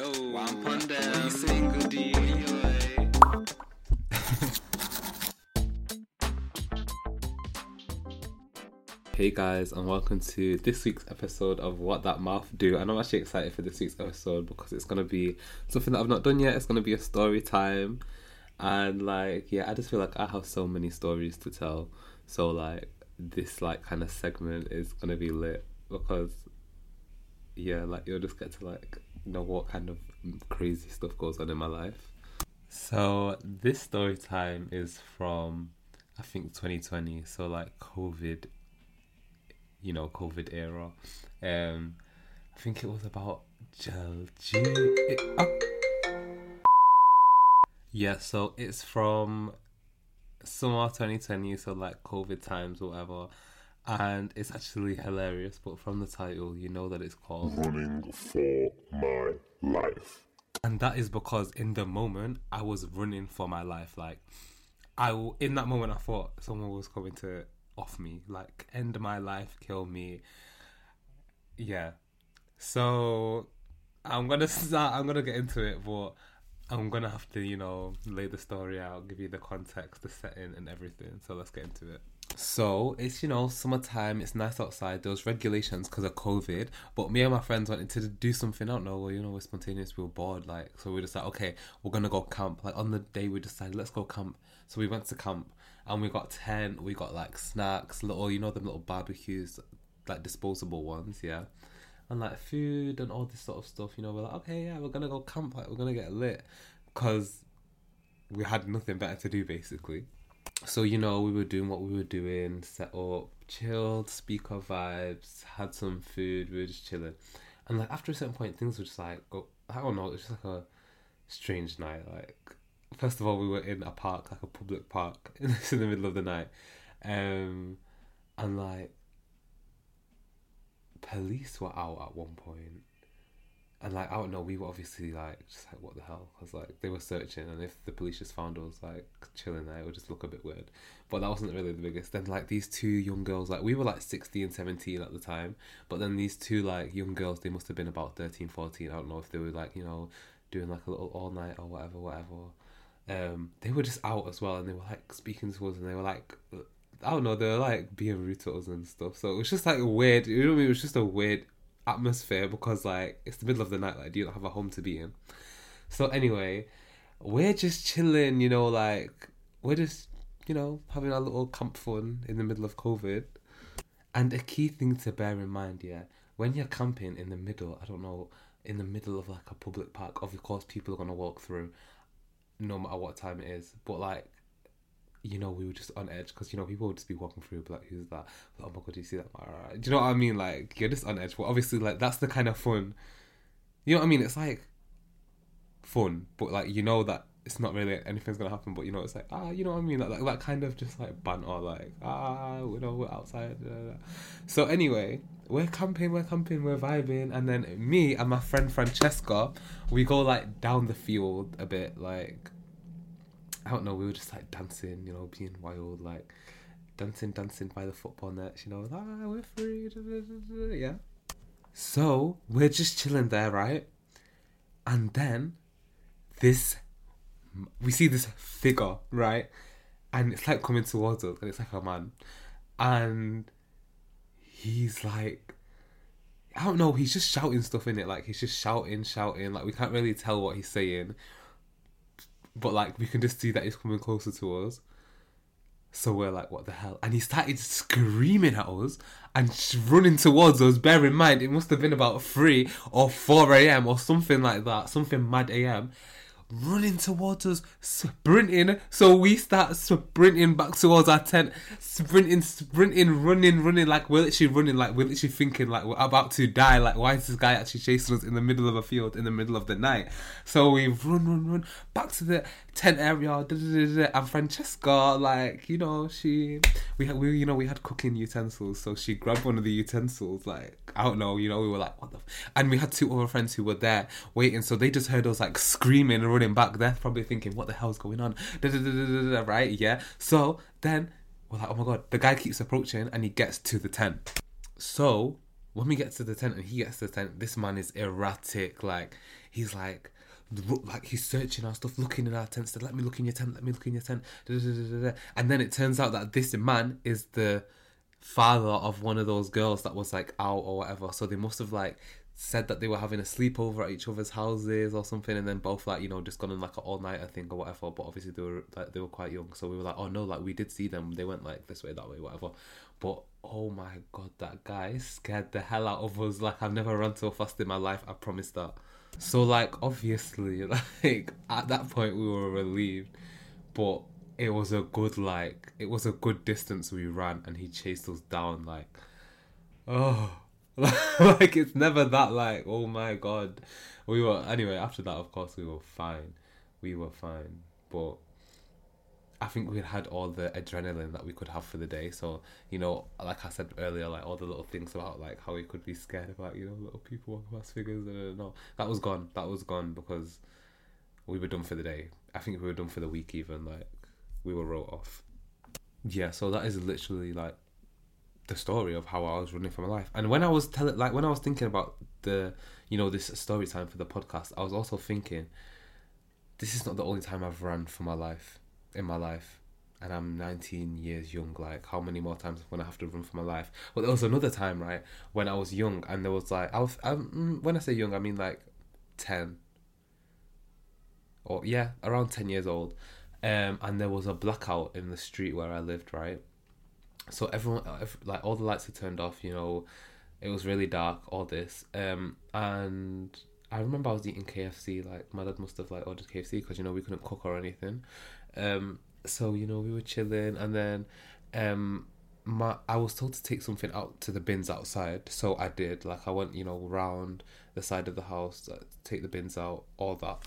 Yo, one pun down. Say goodie. Eh. Hey guys, and welcome to this week's episode of What That Mouth Do. And I'm actually excited for this week's episode because it's gonna be something that I've not done yet. It's gonna be a story time, and like, yeah, I just feel like I have so many stories to tell. So like, this like kind of segment is gonna be lit because, yeah, like you'll just get to like know what kind of crazy stuff goes on in my life. So this story time is from I think 2020. So like COVID you know, COVID era. Um, I think it was about gel. Oh. Yeah, so it's from summer 2020, so like COVID times whatever. And it's actually hilarious, but from the title, you know that it's called Running for My Life. And that is because in the moment, I was running for my life. Like, I in that moment, I thought someone was coming to off me, like end my life, kill me. Yeah. So I'm gonna start. I'm gonna get into it, but I'm gonna have to, you know, lay the story out, give you the context, the setting, and everything. So let's get into it. So it's you know summertime. It's nice outside. There was regulations because of COVID, but me and my friends wanted to do something. I don't know. Well, you know, we're spontaneous. We were bored, like so. We just like, okay, we're gonna go camp. Like on the day, we decided let's go camp. So we went to camp, and we got tent. We got like snacks, little you know them little barbecues, like disposable ones, yeah, and like food and all this sort of stuff. You know, we're like, okay, yeah, we're gonna go camp. Like we're gonna get lit, cause we had nothing better to do basically so you know we were doing what we were doing set up chilled speaker vibes had some food we were just chilling. And like after a certain point things were just like oh, i don't know it was just like a strange night like first of all we were in a park like a public park in the middle of the night. Um and like police were out at one point and like I don't know, we were obviously like just like what the hell, because like they were searching, and if the police just found us like chilling there, it would just look a bit weird. But that wasn't really the biggest. Then like these two young girls, like we were like 16, 17 at the time, but then these two like young girls, they must have been about 13, 14. I don't know if they were like you know doing like a little all night or whatever, whatever. Um, they were just out as well, and they were like speaking to us, and they were like. I don't know, they were like being rude to us and stuff. So it was just like weird. You know what I mean? It was just a weird atmosphere because like it's the middle of the night like you don't have a home to be in? So anyway we're just chilling you know like we're just you know having our little camp fun in the middle of covid. And a key thing to bear in mind yeah when you're camping in the middle i don't know in the middle of like a public park of course people are to walk through no matter what time it is. But like you know, we were just on edge because you know people would just be walking through, like, "Who's that?" Oh my god, do you see that? Do you know what I mean? Like, you're just on edge. But obviously, like, that's the kind of fun. You know what I mean? It's like fun, but like you know that it's not really anything's gonna happen. But you know, it's like ah, you know what I mean? Like, like that kind of just like banter, like ah, you know, we're outside. So anyway, we're camping, we're camping, we're vibing, and then me and my friend Francesca, we go like down the field a bit, like I don't know, we were just like dancing, you know, being wild, like dancing, dancing by the football nets, you know, ah, we're free, yeah. So we're just chilling there, right? And then this, we see this figure, right? And it's like coming towards us, and it's like a man, and he's like, I don't know, he's just shouting stuff in it, like he's just shouting, shouting, like we can't really tell what he's saying but like we can just see that he's coming closer to us. So we're like, what the hell? And he started screaming at us and running towards us. Bear in mind, it must have been about 3 or 4 a.m. or something like that, something mad a.m running towards us, sprinting. So we start sprinting back towards our tent, sprinting, sprinting, running, running. Like we're literally running, like we're literally thinking, like we're about to die. Like why is this guy actually chasing us in the middle of a field in the middle of the night? So we run, run, run back to the tent area. And Francesca, like you know, she we had we you know we had cooking utensils, so she grabbed one of the utensils. Like I don't know, you know, we were like what the, f-? and we had two other friends who were there waiting, so they just heard us like screaming and running back. They're probably thinking, what the hell's going on? Right? Yeah. So then we're like, oh my god, the guy keeps approaching and he gets to the tent. So when we get to the tent and he gets to the tent, this man is erratic. Like he's like like he's searching our stuff, looking in our tents. Let me look in your tent. Let me look in your tent. And then it turns out that this man is the father of one of those girls that was like out or whatever. So they must have like said that they were having a sleepover at each other's houses or something, and then both like you know just gone on like an all nighter thing or whatever. But obviously they were like they were quite young, so we were like, oh no, like we did see them. They went like this way, that way, whatever. But oh my god, that guy scared the hell out of us. Like I've never run so fast in my life. I promise that. So like obviously like at that point we were relieved, but it was a good like it was a good distance we ran and he chased us down like oh like it's never that like oh my god we were anyway after that of course we were fine we were fine but I think we had all the adrenaline that we could have for the day. So, you know, like I said earlier, like all the little things about like how we could be scared about, you know, little people walking past figures and no. That was gone. That was gone because we were done for the day. I think we were done for the week even, like we were wrote off. Yeah, so that is literally like the story of how I was running for my life. And when I was telling like when I was thinking about the you know, this story time for the podcast, I was also thinking this is not the only time I've run for my life in my life. And I'm 19 years young like how many more times when I gonna have to run for my life? Well, there was another time right when I was young and there was like I was um, when I say young I mean like 10 or yeah around 10 years old. Um and there was a blackout in the street where I lived right so everyone like all the lights had turned off you know it was really dark all this um and I remember I was eating KFC like my dad must have like ordered KFC because you know we couldn't cook or anything um, so you know we were chilling, and then um, my I was told to take something out to the bins outside, so I did. Like I went, you know, round the side of the house, uh, take the bins out, all that.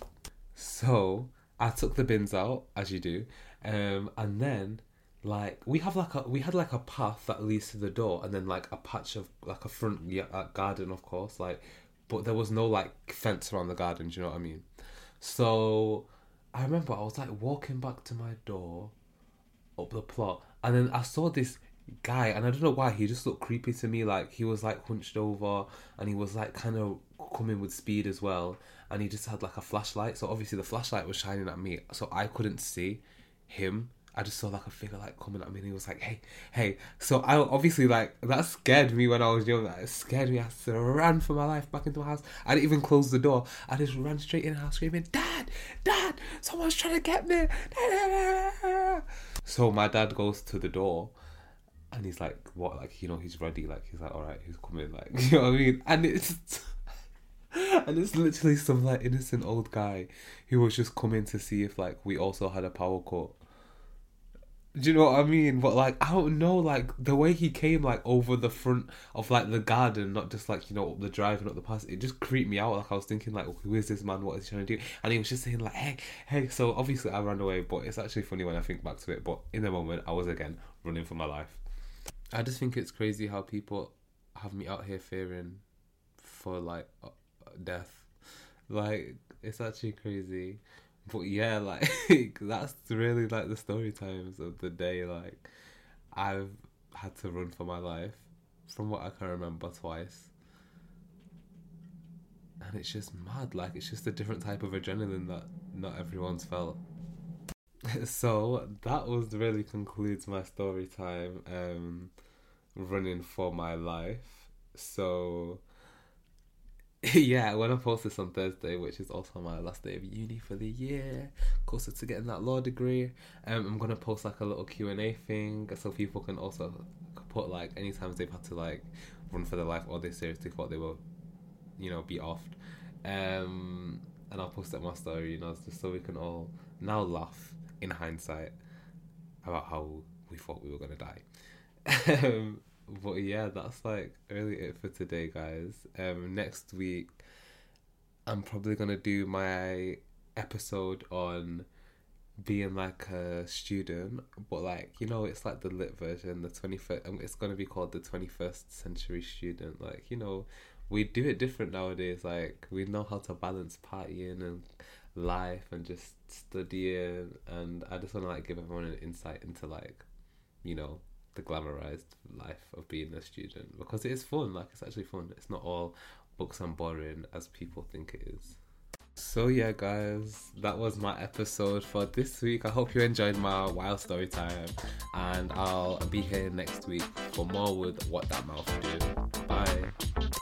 So I took the bins out as you do, um, and then like we have like a we had like a path that leads to the door, and then like a patch of like a front garden, of course, like, but there was no like fence around the garden. Do you know what I mean? So I remember I was like walking back to my door up the plot, and then I saw this guy, and I don't know why he just looked creepy to me. Like he was like hunched over, and he was like kind of coming with speed as well, and he just had like a flashlight. So obviously the flashlight was shining at me, so I couldn't see him. I just saw like a figure like coming at me, and he was like, "Hey, hey!" So I obviously like that scared me when I was young. It scared me. I ran for my life back into my house. I didn't even close the door. I just ran straight in the house, screaming, "Dad, Dad! Someone's trying to get me!" So my dad goes to the door, and he's like, "What?" Like you know, he's ready. Like he's like, "All right, he's coming." Like you know what I mean? And it's. And it's literally some like innocent old guy who was just coming to see if like we also had a power cut. Do you know what I mean? But like I don't know, like the way he came like over the front of like the garden, not just like you know up the drive and up the pass. It just creeped me out. Like I was thinking, like who is this man? What is he trying to do? And he was just saying like, hey, hey. So obviously I ran away, but it's actually funny when I think back to it. But in the moment, I was again running for my life. I just think it's crazy how people have me out here fearing for like uh, death. Like it's actually crazy. But yeah, like that's really like the story times of the day. Like I've had to run for my life from what I can remember twice. And it's just mad, like it's just a different type of adrenaline that not everyone's felt. so that was really concludes my story time, um running for my life. So yeah, when I post this on Thursday, which is also my last day of uni for the year, closer to getting that law degree, um, I'm gonna post like a little Q and A thing, so people can also put like any times they've had to like run for their life or they seriously thought they will, you know, be offed, um, and I'll post it on my story, you know, just so we can all now laugh in hindsight about how we thought we were gonna die. um, but yeah, that's like really it for today, guys. Um, next week, I'm probably gonna do my episode on being like a student, but like you know, it's like the lit version, the twenty first. It's gonna be called the twenty first century student. Like you know, we do it different nowadays. Like we know how to balance partying and life and just studying, and I just wanna like give everyone an insight into like, you know, the glamorized life of being a student because it is fun. Like it's actually fun. It's not all books and boring as people think it is. So yeah, guys, that was my episode for this week. I hope you enjoyed my wild story time, and I'll be here next week for more with what that mouth Did. Bye.